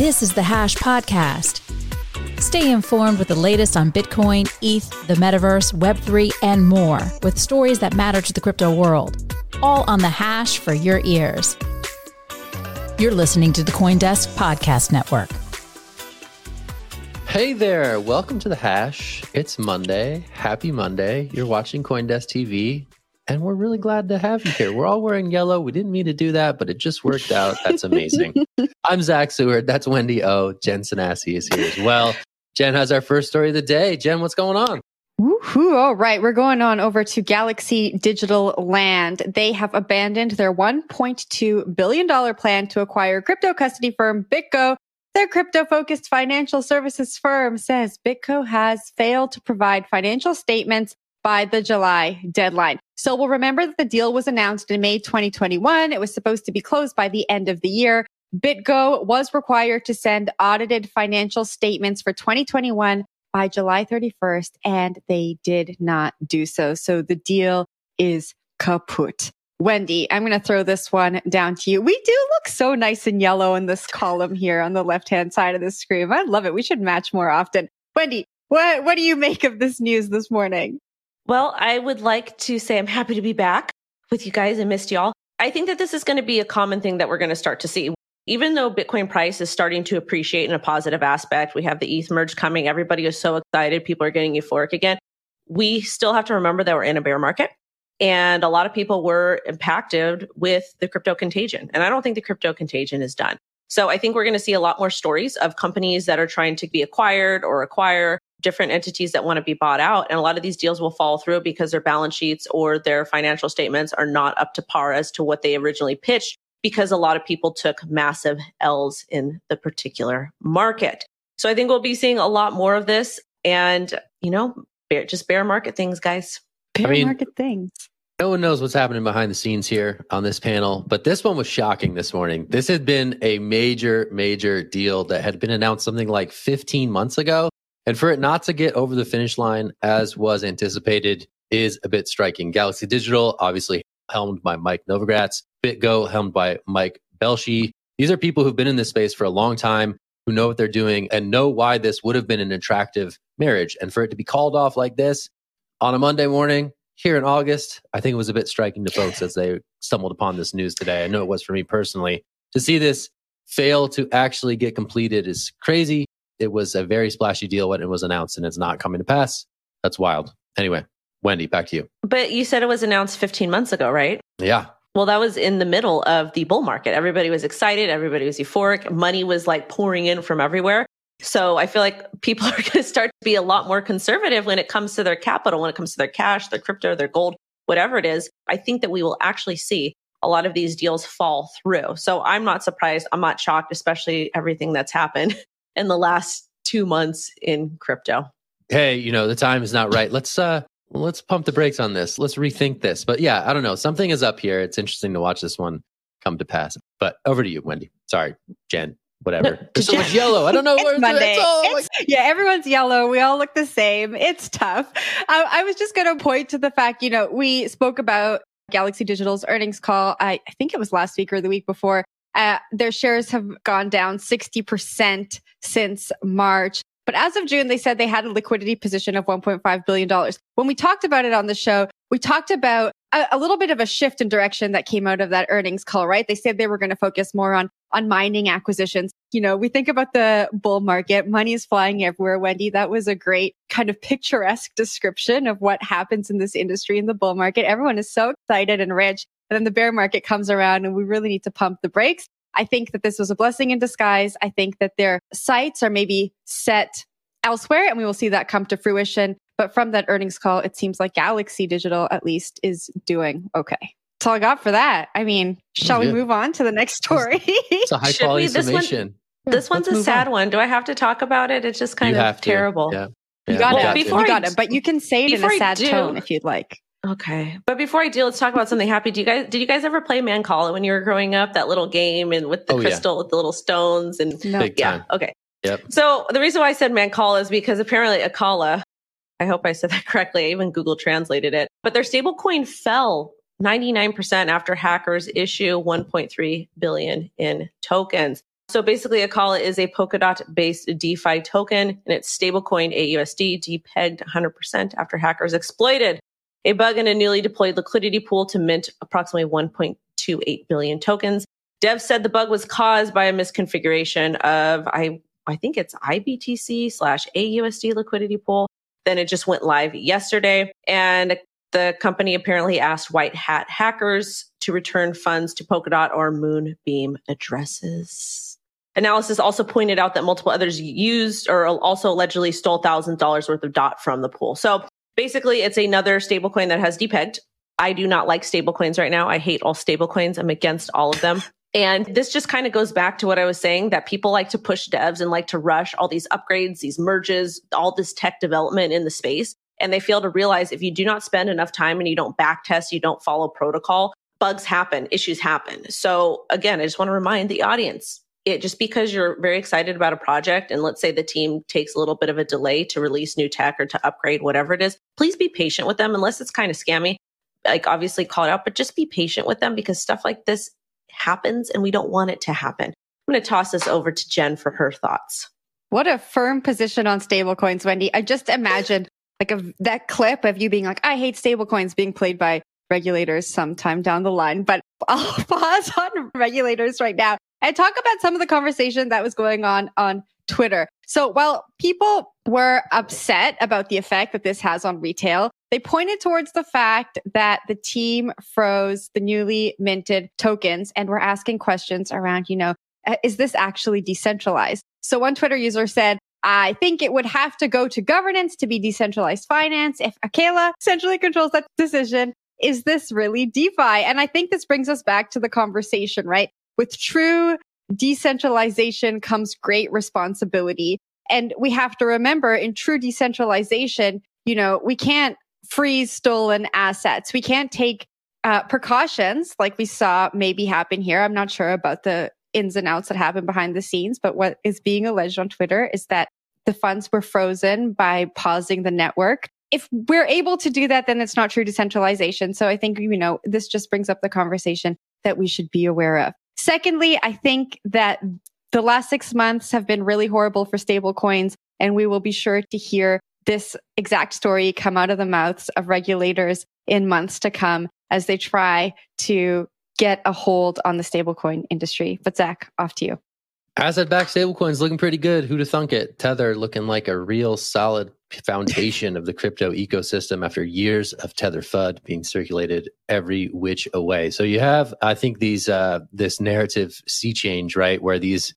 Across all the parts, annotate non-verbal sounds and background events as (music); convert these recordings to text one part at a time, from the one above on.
This is the Hash Podcast. Stay informed with the latest on Bitcoin, ETH, the metaverse, Web3, and more with stories that matter to the crypto world. All on the Hash for your ears. You're listening to the Coindesk Podcast Network. Hey there, welcome to the Hash. It's Monday. Happy Monday. You're watching Coindesk TV, and we're really glad to have you here. We're all wearing yellow. We didn't mean to do that, but it just worked out. That's amazing. (laughs) I'm Zack Seward. That's Wendy O. Jen Sanasie is here as well. Jen has our first story of the day. Jen, what's going on? Woohoo. All right. We're going on over to Galaxy Digital Land. They have abandoned their $1.2 billion plan to acquire crypto custody firm BitGo. Their crypto focused financial services firm says BitGo has failed to provide financial statements by the July deadline. So we'll remember that the deal was announced in May 2021. It was supposed to be closed by the end of the year. BitGo was required to send audited financial statements for 2021 by July 31st, and they did not do so. So the deal is kaput. Wendy, I'm going to throw this one down to you. We do look so nice and yellow in this column here on the left hand side of the screen. I love it. We should match more often. Wendy, what, what do you make of this news this morning? Well, I would like to say I'm happy to be back with you guys and missed y'all. I think that this is going to be a common thing that we're going to start to see. Even though Bitcoin price is starting to appreciate in a positive aspect, we have the ETH merge coming. Everybody is so excited. People are getting euphoric again. We still have to remember that we're in a bear market. And a lot of people were impacted with the crypto contagion. And I don't think the crypto contagion is done. So I think we're going to see a lot more stories of companies that are trying to be acquired or acquire different entities that want to be bought out. And a lot of these deals will fall through because their balance sheets or their financial statements are not up to par as to what they originally pitched because a lot of people took massive L's in the particular market. So I think we'll be seeing a lot more of this and, you know, bear, just bear market things, guys. Bear I mean, market things. No one knows what's happening behind the scenes here on this panel, but this one was shocking this morning. This had been a major, major deal that had been announced something like 15 months ago. And for it not to get over the finish line as was anticipated is a bit striking. Galaxy Digital, obviously helmed by Mike Novogratz, BitGo, helmed by Mike Belshe. These are people who've been in this space for a long time, who know what they're doing and know why this would have been an attractive marriage. And for it to be called off like this on a Monday morning here in August, I think it was a bit striking to folks as they stumbled upon this news today. I know it was for me personally. To see this fail to actually get completed is crazy. It was a very splashy deal when it was announced and it's not coming to pass. That's wild. Anyway, Wendy, back to you. But you said it was announced 15 months ago, right? Yeah. Well, that was in the middle of the bull market. Everybody was excited. Everybody was euphoric. Money was like pouring in from everywhere. So I feel like people (laughs) are going to start to be a lot more conservative when it comes to their capital, when it comes to their cash, their crypto, their gold, whatever it is. I think that we will actually see a lot of these deals fall through. So I'm not surprised. I'm not shocked, especially everything that's happened (laughs) in the last two months in crypto. Hey, you know, the time is not right. Let's uh let's pump the brakes on this. Let's rethink this. But yeah, I don't know. Something is up here. It's interesting to watch this one come to pass. But over to you, Wendy. Sorry, Jen. Whatever. No, (laughs) There's so much yellow. I don't know where it's Monday. It's all, it's, like- yeah, everyone's yellow. We all look the same. It's tough. I, I was just going to point to the fact, you know, we spoke about Galaxy Digital's earnings call. I, I think it was last week or the week before. Uh, their shares have gone down 60% since March. But as of June, they said they had a liquidity position of $1.5 billion. When we talked about it on the show, we talked about a, a little bit of a shift in direction that came out of that earnings call, right? They said they were going to focus more on on mining acquisitions. You know, we think about the bull market, money is flying everywhere. Wendy, that was a great kind of picturesque description of what happens in this industry in the bull market. Everyone is so excited and rich. And then the bear market comes around and we really need to pump the brakes. I think that this was a blessing in disguise. I think that their sights are maybe set elsewhere and we will see that come to fruition. But from that earnings call, it seems like Galaxy Digital at least is doing okay. That's all I got for that. I mean, shall we move on to the next story? It's a high Should quality we? This one- summation. This one's let's a sad on. one. Do I have to talk about it? It's just kind you of terrible. Yeah. You got Well, it. to. before you I- got it. But you can say it in a sad do- tone if you'd like. Okay. But before I do, let's talk about something happy. Do you guys did you guys ever play Mancala when you were growing up? That little game and with the Oh, yeah. crystal with the little stones and No. Big yeah. time. Okay. Yep. So the reason why I said Mancala is because apparently Acala, I hope I said (laughs) that correctly. I even Google translated it, but their stablecoin fell 99% after hackers issue 1.3 billion in tokens. So basically Acala is a Polkadot based DeFi token and its stablecoin AUSD depegged 100% after hackers exploited a bug in a newly deployed liquidity pool to mint approximately 1.28 billion tokens. Dev said the bug was caused by a misconfiguration of I I think it's IBTC slash AUSD liquidity pool. Then it just went live yesterday, and the company apparently asked white hat hackers to return funds to Polkadot or Moonbeam addresses. Analysis also pointed out that multiple others used or also allegedly stole thousand dollars worth of dot from the pool. So basically, it's another stablecoin that has depegged. I do not like stablecoins right now. I hate all stablecoins. I'm against all of them. And this just kind of goes back to what I was saying that people like to push devs and like to rush all these upgrades, these merges, all this tech development in the space. And they fail to realize if you do not spend enough time and you don't back test, you don't follow protocol, bugs happen, issues happen. So again, I just want to remind the audience it just because you're very excited about a project and let's say the team takes a little bit of a delay to release new tech or to upgrade whatever it is, please be patient with them unless it's kind of scammy. Like obviously call it out, but just be patient with them because stuff like this happens and we don't want it to happen. I'm going to toss this over to Jen for her thoughts. What a firm position on stablecoins, Wendy. I just imagine like a, that clip of you being like, I hate stablecoins being played by regulators sometime down the line. But (laughs) I'll pause on regulators right now and talk about some of the conversation that was going on on Twitter. So while people were upset about the effect that this has on retail, they pointed towards the fact that the team froze the newly minted tokens and were asking questions around, you know, "Uh, is this actually decentralized? So one Twitter user said, I think it would have to go to governance to be decentralized finance. If Acala centrally controls that decision, is this really DeFi? And I think this brings us back to the conversation, right? With true decentralization comes great responsibility. And we have to remember in true decentralization, you know, we can't freeze stolen assets. We can't take uh, precautions like we saw maybe happen here. I'm not sure about the ins and outs that happen behind the scenes, but what is being alleged on Twitter is that the funds were frozen by pausing the network. If we're able to do that, then it's not true decentralization. So I think, you know, this just brings up the conversation that we should be aware of. Secondly, I think that the last six months have been really horrible for stablecoins, and we will be sure to hear this exact story come out of the mouths of regulators in months to come as they try to get a hold on the stablecoin industry. But Zack, off to you. Asset backed stablecoins looking pretty good. Who'd have thunk it? Tether looking like a real solid foundation of the crypto ecosystem after years of Tether FUD being circulated every which away. So you have, I think, these uh, this narrative sea change, right, where these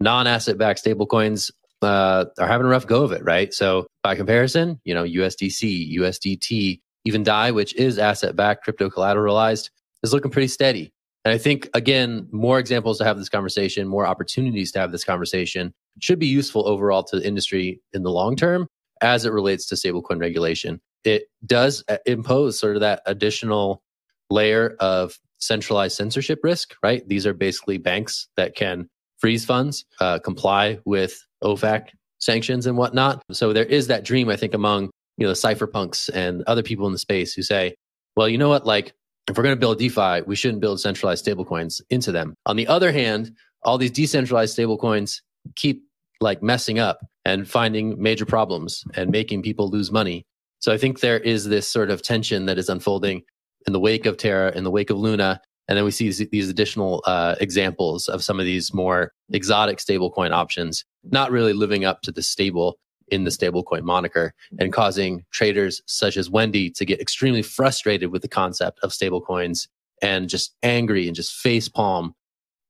non-asset backed stablecoins uh, are having a rough go of it, right? So by comparison, you know, USDC, USDT, even DAI, which is asset backed, crypto collateralized, is looking pretty steady. And I think, again, more examples to have this conversation, more opportunities to have this conversation should be useful overall to the industry in the long term as it relates to stablecoin regulation. It does uh, impose sort of that additional layer of centralized censorship risk, right? These are basically banks that can freeze funds, uh, comply with OFAC sanctions and whatnot. So there is that dream, I think, among you know the cypherpunks and other people in the space who say, well, you know what, like if we're going to build DeFi, we shouldn't build centralized stablecoins into them. On the other hand, all these decentralized stablecoins keep like messing up and finding major problems and making people lose money. So I think there is this sort of tension that is unfolding in the wake of Terra, in the wake of Luna. And then we see these, additional uh, examples of some of these more exotic stablecoin options, not really living up to the stable in the stablecoin moniker and causing traders such as Wendy to get extremely frustrated with the concept of stablecoins and just angry and just face palm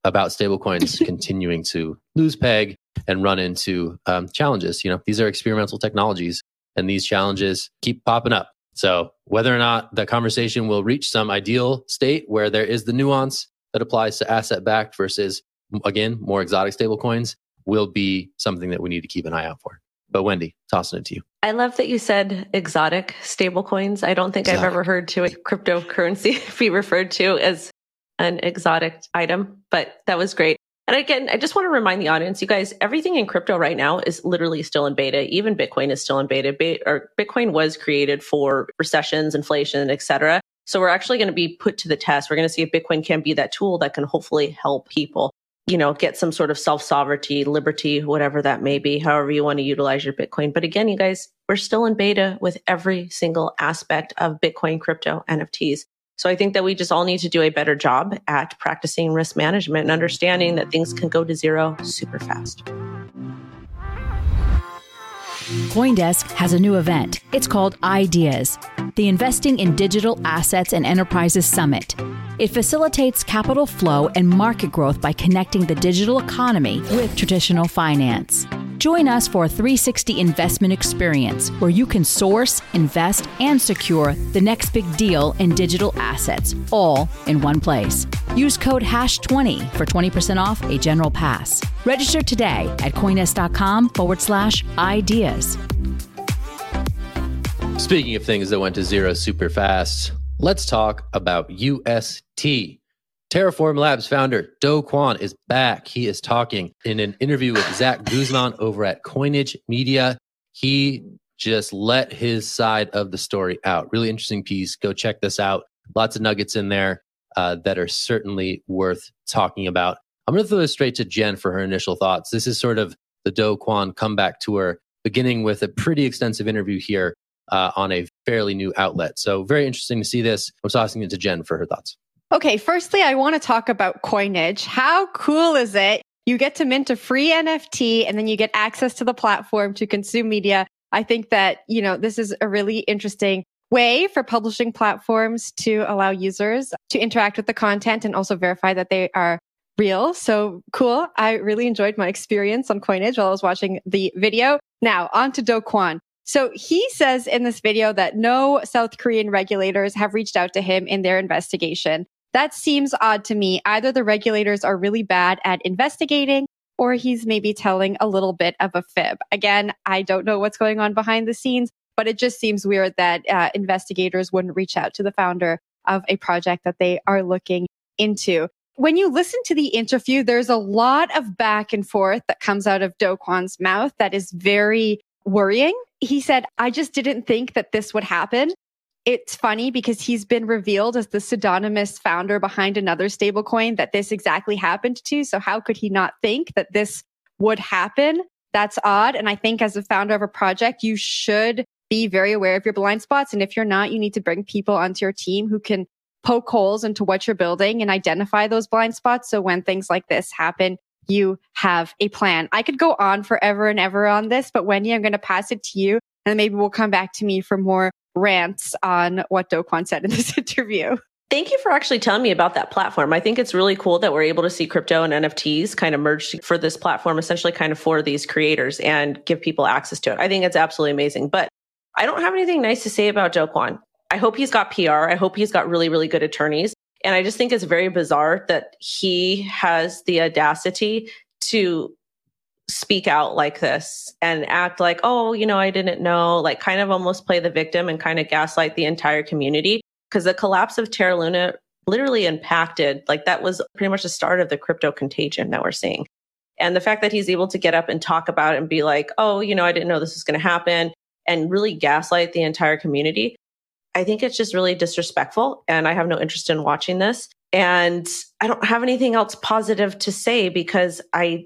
about stablecoins (laughs) continuing to lose peg and run into um, challenges. You know, these are experimental technologies and these challenges keep popping up. So whether or not the conversation will reach some ideal state where there is the nuance that applies to asset backed versus again, more exotic stablecoins will be something that we need to keep an eye out for. But Wendy, tossing it to you. I love that you said exotic stablecoins. I don't think exotic. I've ever heard to a cryptocurrency (laughs) be referred to as an exotic item, but that was great. And again, I just want to remind the audience, you guys, everything in crypto right now is literally still in beta. Even Bitcoin is still in beta. Be- or Bitcoin was created for recessions, inflation, et cetera. So we're actually going to be put to the test. We're going to see if Bitcoin can be that tool that can hopefully help people, you know, get some sort of self sovereignty, liberty, whatever that may be, however you want to utilize your Bitcoin. But again, you guys, we're still in beta with every single aspect of Bitcoin, crypto, NFTs. So I think that we just all need to do a better job at practicing risk management and understanding that things can go to zero super fast. Coindesk has a new event. It's called Ideas, the Investing in Digital Assets and Enterprises Summit. It facilitates capital flow and market growth by connecting the digital economy with traditional finance. Join us for a 360 investment experience where you can source, invest, and secure the next big deal in digital assets, all in one place. Use code HASH20 for 20% off a general pass. Register today at coindesk.com forward slash ideas. Speaking of things that went to zero super fast, let's talk about UST. Terraform Labs founder Do Kwon is back. He is talking in an interview with Zack Guzman over at Coinage Media. He just let his side of the story out. Really interesting piece. Go check this out. Lots of nuggets in there uh, that are certainly worth talking about. I'm going to throw this straight to Jen for her initial thoughts. This is sort of the Do Kwon comeback tour, beginning with a pretty extensive interview here uh, on a fairly new outlet. So very interesting to see this. I'm tossing it to Jen for her thoughts. Okay, firstly, I want to talk about coinage. How cool is it? You get to mint a free NFT and then you get access to the platform to consume media. I think that, you know, this is a really interesting way for publishing platforms to allow users to interact with the content and also verify that they are real. So cool. I really enjoyed my experience on Coinage while I was watching the video. Now on to Do Kwon. So he says in this video that no South Korean regulators have reached out to him in their investigation. That seems odd to me. Either the regulators are really bad at investigating or he's maybe telling a little bit of a fib. Again, I don't know what's going on behind the scenes, but it just seems weird that uh, investigators wouldn't reach out to the founder of a project that they are looking into. When you listen to the interview, there's a lot of back and forth that comes out of Do Kwon's mouth that is very worrying. He said, I just didn't think that this would happen it's funny because he's been revealed as the pseudonymous founder behind another stablecoin that this exactly happened to. So how could he not think that this would happen? That's odd. And I think as a founder of a project, you should be very aware of your blind spots. And if you're not, you need to bring people onto your team who can poke holes into what you're building and identify those blind spots. So when things like this happen, you have a plan. I could go on forever and ever on this, but Wendy, I'm going to pass it to you and maybe we'll come back to me for more rants on what Do Kwon said in this (laughs) interview. Thank you for actually telling me about that platform. I think it's really cool that we're able to see crypto and NFTs kind of merge for this platform, essentially kind of for these creators and give people access to it. I think it's absolutely amazing. But I don't have anything nice to say about Do Kwon. I hope he's got PR. I hope he's got really, really good attorneys. And I just think it's very bizarre that he has the audacity to speak out like this and act like, oh, you know, I didn't know, like kind of almost play the victim and kind of gaslight the entire community. Because the collapse of Terra Luna literally impacted, like that was pretty much the start of the crypto contagion that we're seeing. And the fact that he's able to get up and talk about it and be like, oh, you know, I didn't know this was going to happen and really gaslight the entire community. I think it's just really disrespectful. And I have no interest in watching this. And I don't have anything else positive to say because I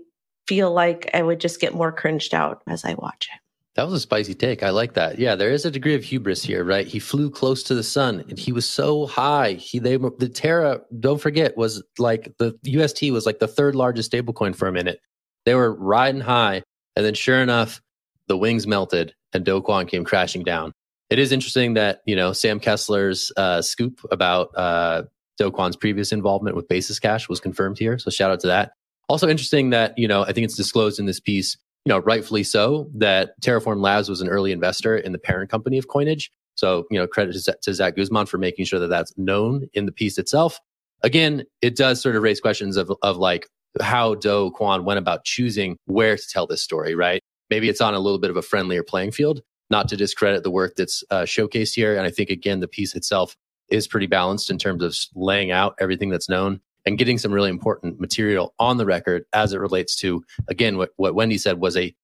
feel like I would just get more cringed out as I watch it. That was a spicy take. I like that. Yeah, there is a degree of hubris here, right? He flew close to the sun and he was so high. He they the Terra, don't forget, was like the UST was like the third largest stablecoin for a minute. They were riding high, and then sure enough, the wings melted and Do Kwon came crashing down. It is interesting that you know Sam Kessler's uh, scoop about uh, Do Kwon's previous involvement with Basis Cash was confirmed here. So shout out to that. Also interesting that you know I think it's disclosed in this piece you know, rightfully so, that Terraform Labs was an early investor in the parent company of Coinage. So, you know, credit to Zack Guzman for making sure that that's known in the piece itself. Again, it does sort of raise questions of, of like how Do Kwon went about choosing where to tell this story, right? Maybe it's on a little bit of a friendlier playing field, not to discredit the work that's uh, showcased here. And I think, again, the piece itself is pretty balanced in terms of laying out everything that's known and getting some really important material on the record as it relates to again what, what wendy said was a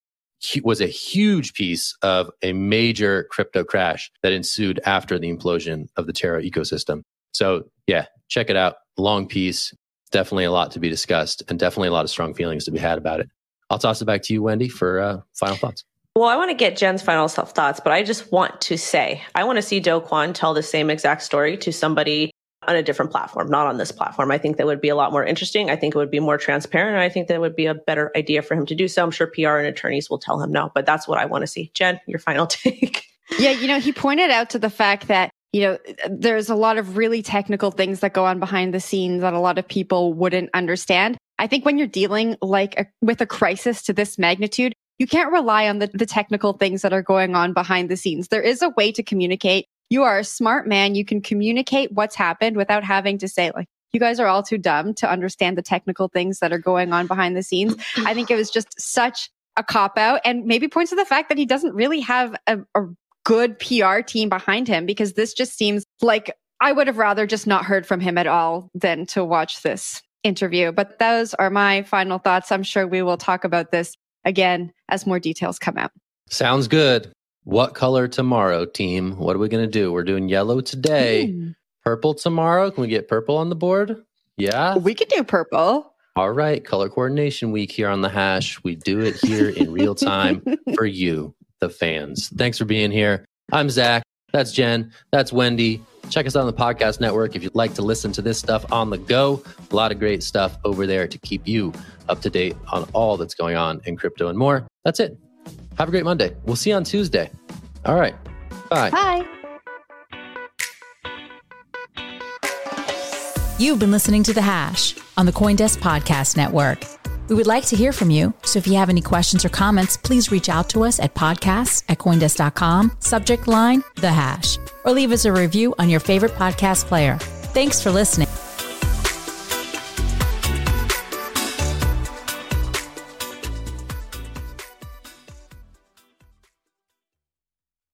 was a huge piece of a major crypto crash that ensued after the implosion of the terra ecosystem. So yeah check it out. Long piece. Definitely a lot to be discussed and definitely a lot of strong feelings to be had about it. I'll toss it back to you wendy for uh, final thoughts. Well, I want to get Jen's final thoughts, but I just want to say I want to see Do Kwon tell the same exact story to somebody on a different platform, not on this platform. I think that would be a lot more interesting. I think it would be more transparent. And I think that would be a better idea for him to do so. I'm sure PR and attorneys will tell him no, but that's what I want to see. Jen, your final (laughs) take. yeah, you know, he pointed out to the fact that you know, there's a lot of really technical things that go on behind the scenes that a lot of people wouldn't understand. I think when you're dealing like a, with a crisis to this magnitude, you can't rely on the, the technical things that are going on behind the scenes. There is a way to communicate you are a smart man. You can communicate what's happened without having to say like, you guys are all too dumb to understand the technical things that are going on behind the scenes. I think it was just such a cop out and maybe points to the fact that he doesn't really have a, a good PR team behind him because this just seems like I would have rather just not heard from him at all than to watch this interview. But those are my final thoughts. I'm sure we will talk about this again as more details come out. Sounds good. What color tomorrow, team? What are we going to do? We're doing yellow today. Mm. Purple tomorrow. Can we get purple on the board? Yeah. We could do purple. All right. Color coordination week here on the hash. We do it here in real time (laughs) for you, the fans. Thanks for being here. I'm Zack. That's Jen. That's Wendy. Check us out on the podcast network if you'd like to listen to this stuff on the go. A lot of great stuff over there to keep you up to date on all that's going on in crypto and more. That's it. Have a great Monday. We'll see you on Tuesday. All right. Bye. Bye. You've been listening to The Hash on the Coindesk Podcast Network. We would like to hear from you, so if you have any questions or comments, please reach out to us at podcasts at coindesk.com, subject line The Hash, or leave us a review on your favorite podcast player. Thanks for listening.